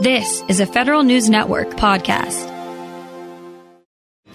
This is a Federal News Network podcast.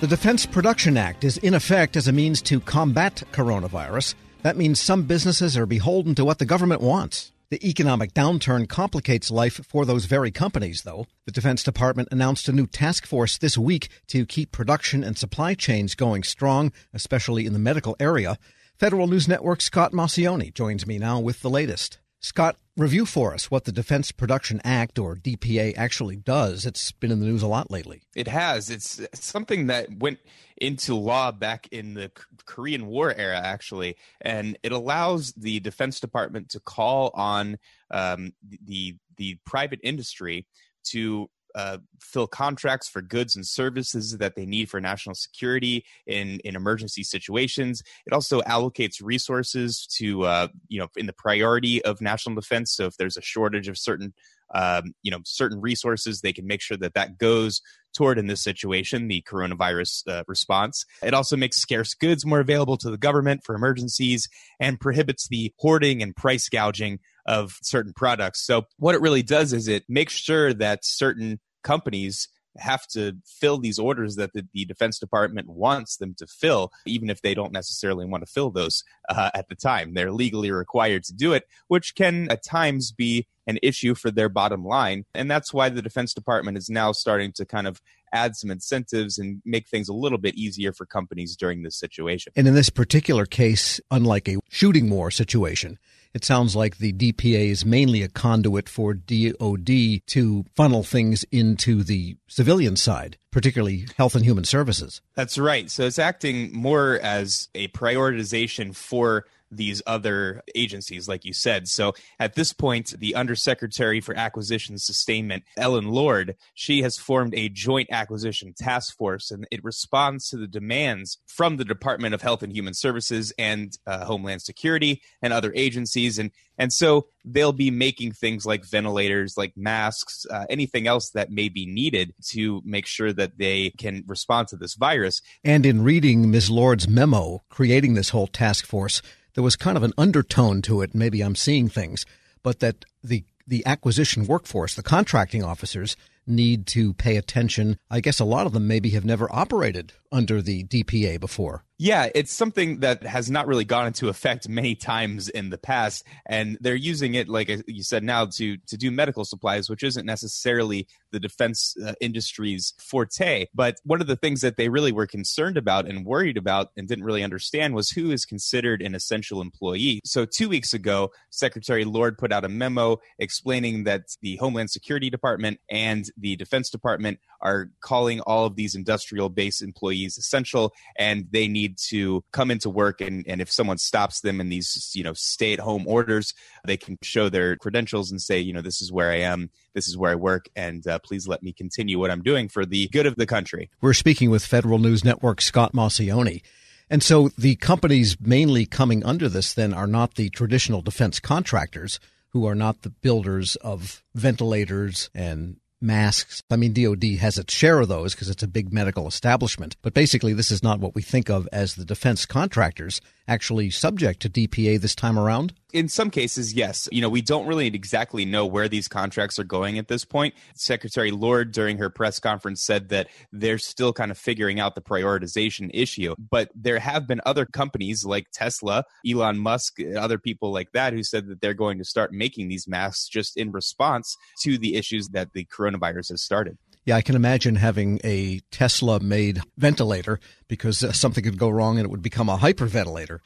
The Defense Production Act is in effect as a means to combat coronavirus. That means some businesses are beholden to what the government wants. The economic downturn complicates life for those very companies, though. The Defense Department announced a new task force this week to keep production and supply chains going strong, especially in the medical area. Federal News Network Scott Maucione joins me now with the latest. Scott, review for us what the Defense Production Act, or DPA, actually does. It's been in the news a lot lately. It has. It's something that went into law back in the Korean War era, actually, and it allows the Defense Department to call on um, the the private industry to uh, fill contracts for goods and services that they need for national security in in emergency situations. It also allocates resources to uh, you know in the priority of national defense. So if there's a shortage of certain um, you know certain resources, they can make sure that that goes toward in this situation the coronavirus uh, response. It also makes scarce goods more available to the government for emergencies and prohibits the hoarding and price gouging of certain products. So what it really does is it makes sure that certain companies have to fill these orders that the, the, Defense Department wants them to fill, even if they don't necessarily want to fill those uh, at the time. They're legally required to do it, which can at times be an issue for their bottom line. And that's why the Defense Department is now starting to kind of add some incentives and make things a little bit easier for companies during this situation. And in this particular case, unlike a shooting war situation, it sounds like the DPA is mainly a conduit for DOD to funnel things into the civilian side, particularly health and human services. That's right. So it's acting more as a prioritization for these other agencies, like you said. So at this point, the Undersecretary for Acquisition Sustainment, Ellen Lord, she has formed a joint acquisition task force, and it responds to the demands from the Department of Health and Human Services and uh, Homeland Security and other agencies. And and so they'll be making things like ventilators, like masks, uh, anything else that may be needed to make sure that they can respond to this virus. And in reading Ms. Lord's memo creating this whole task force, there was kind of an undertone to it. Maybe I'm seeing things, but that the the acquisition workforce, the contracting officers, need to pay attention. I guess a lot of them maybe have never operated under the DPA before. Yeah, it's something that has not really gone into effect many times in the past, and they're using it, like you said, now to to do medical supplies, which isn't necessarily the defense uh, industry's forte. But one of the things that they really were concerned about and worried about and didn't really understand was who is considered an essential employee. So two weeks ago, Secretary Lord put out a memo explaining that the Homeland Security Department and the Defense Department are calling all of these industrial base employees essential and they need to come into work and, and if someone stops them in these you know stay at home orders they can show their credentials and say you know this is where i am this is where i work and uh, please let me continue what i'm doing for the good of the country. We're speaking with federal news network scott maucione and so the companies mainly coming under this then are not the traditional defense contractors who are not the builders of ventilators and masks. I mean, DoD has its share of those because it's a big medical establishment. But basically, this is not what we think of as the defense contractors actually subject to DPA this time around? In some cases, yes. You know, we don't really exactly know where these contracts are going at this point. Secretary Lord, during her press conference, said that they're still kind of figuring out the prioritization issue. But there have been other companies like Tesla, Elon Musk, other people like that who said that they're going to start making these masks just in response to the issues that the coronavirus has started. Yeah, I can imagine having a Tesla made ventilator because uh, something could go wrong and it would become a hyperventilator.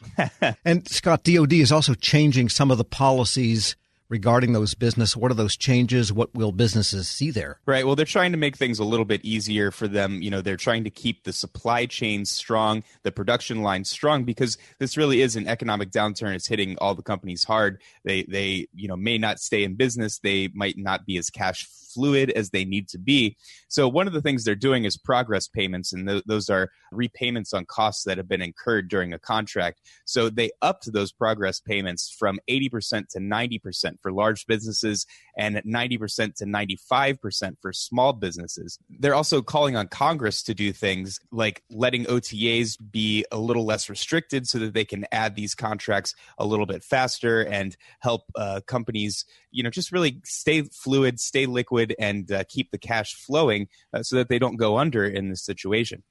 and Scott, DOD is also changing some of the policies regarding those business? What are those changes? What will businesses see there? Right. Well, they're trying to make things a little bit easier for them. You know, they're trying to keep the supply chain strong, the production line strong, because this really is an economic downturn. It's hitting all the companies hard. They, they, you know, may not stay in business. They might not be as cash fluid as they need to be. So one of the things they're doing is progress payments, and th- those are repayments on costs that have been incurred during a contract. So they upped those progress payments from 80% to 90% for large businesses and 90% to 95% for small businesses. They're also calling on Congress to do things like letting OTAs be a little less restricted so that they can add these contracts a little bit faster and help uh, companies, you know, just really stay fluid, stay liquid, and uh, keep the cash flowing uh, so that they don't go under in this situation.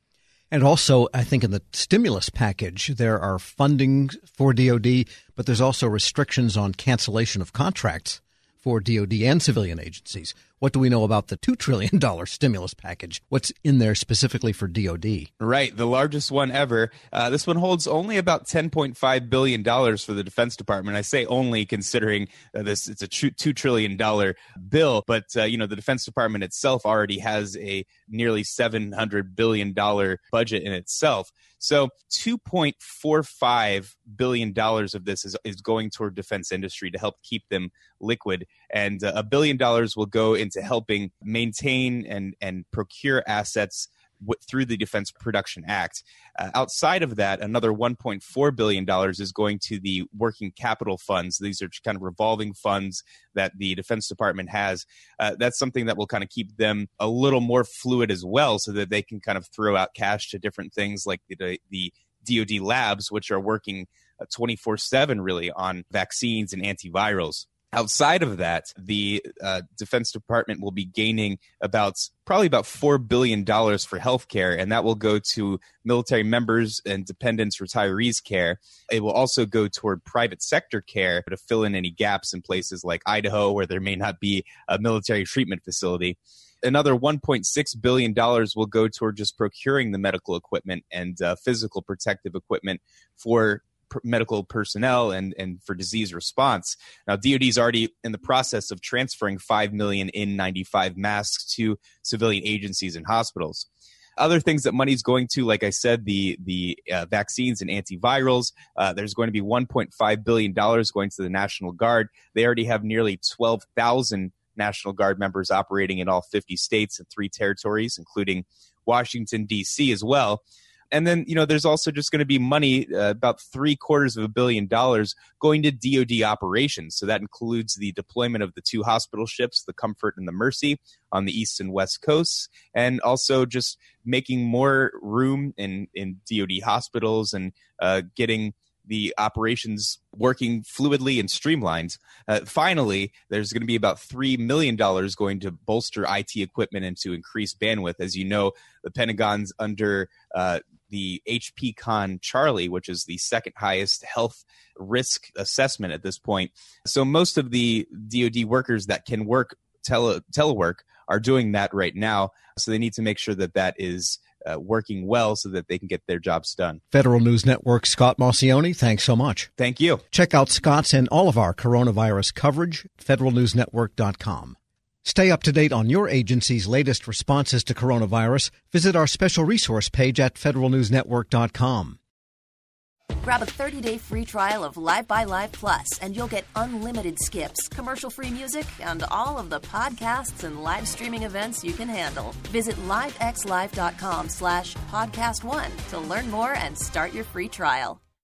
And also, I think in the stimulus package, there are funding for DoD, but there's also restrictions on cancellation of contracts for DoD and civilian agencies. What do we know about the $2 trillion stimulus package? What's in there specifically for DoD? Right, the largest one ever. Uh, this one holds only about $10.5 billion for the Defense Department. I say only considering uh, this it's a $2 trillion bill, but uh, you know the Defense Department itself already has a nearly $700 billion budget in itself. So $2.45 billion of this is, is going toward defense industry to help keep them liquid. And uh, a billion dollars will go into helping maintain and, and procure assets w- through the Defense Production Act. Uh, outside of that, another $1.4 billion is going to the working capital funds. These are kind of revolving funds that the Defense Department has. Uh, that's something that will kind of keep them a little more fluid as well so that they can kind of throw out cash to different things like the, the DoD labs, which are working uh, 24 7 really on vaccines and antivirals. Outside of that, the uh, Defense Department will be gaining about probably about four billion dollars for healthcare, and that will go to military members and dependents, retirees care. It will also go toward private sector care to fill in any gaps in places like Idaho, where there may not be a military treatment facility another 1.6 billion dollars will go toward just procuring the medical equipment and uh, physical protective equipment for medical personnel and, and for disease response. Now, DoD is already in the process of transferring 5 million N95 masks to civilian agencies and hospitals. Other things that money's going to, like I said, the the uh, vaccines and antivirals. Uh, there's going to be 1.5 billion dollars going to the National Guard. They already have nearly 12,000 National Guard members operating in all 50 states and three territories, including Washington D.C. as well. And then, you know, there's also just going to be money, uh, about three quarters of a billion dollars, going to DoD operations. So that includes the deployment of the two hospital ships, the Comfort and the Mercy, on the east and west coasts, and also just making more room in in DoD hospitals and uh, getting the operations working fluidly and streamlined. Uh, finally, there's going to be about $3 million going to bolster IT equipment and to increase bandwidth. As you know, the Pentagon's under uh, the HPCON Charlie, which is the second highest health risk assessment at this point. So most of the DoD workers that can work tele telework are doing that right now. So they need to make sure that that is uh, working well so that they can get their jobs done. Federal News Network Scott Maucione, thanks so much. Thank you. Check out Scott's and all of our coronavirus coverage, federalnewsnetwork.com. Stay up to date on your agency's latest responses to coronavirus. Visit our special resource page at federalnewsnetwork.com. Grab a 30-day free trial of Live by Live Plus, and you'll get unlimited skips, commercial-free music, and all of the podcasts and live streaming events you can handle. Visit livexlive.com slash podcast one to learn more and start your free trial.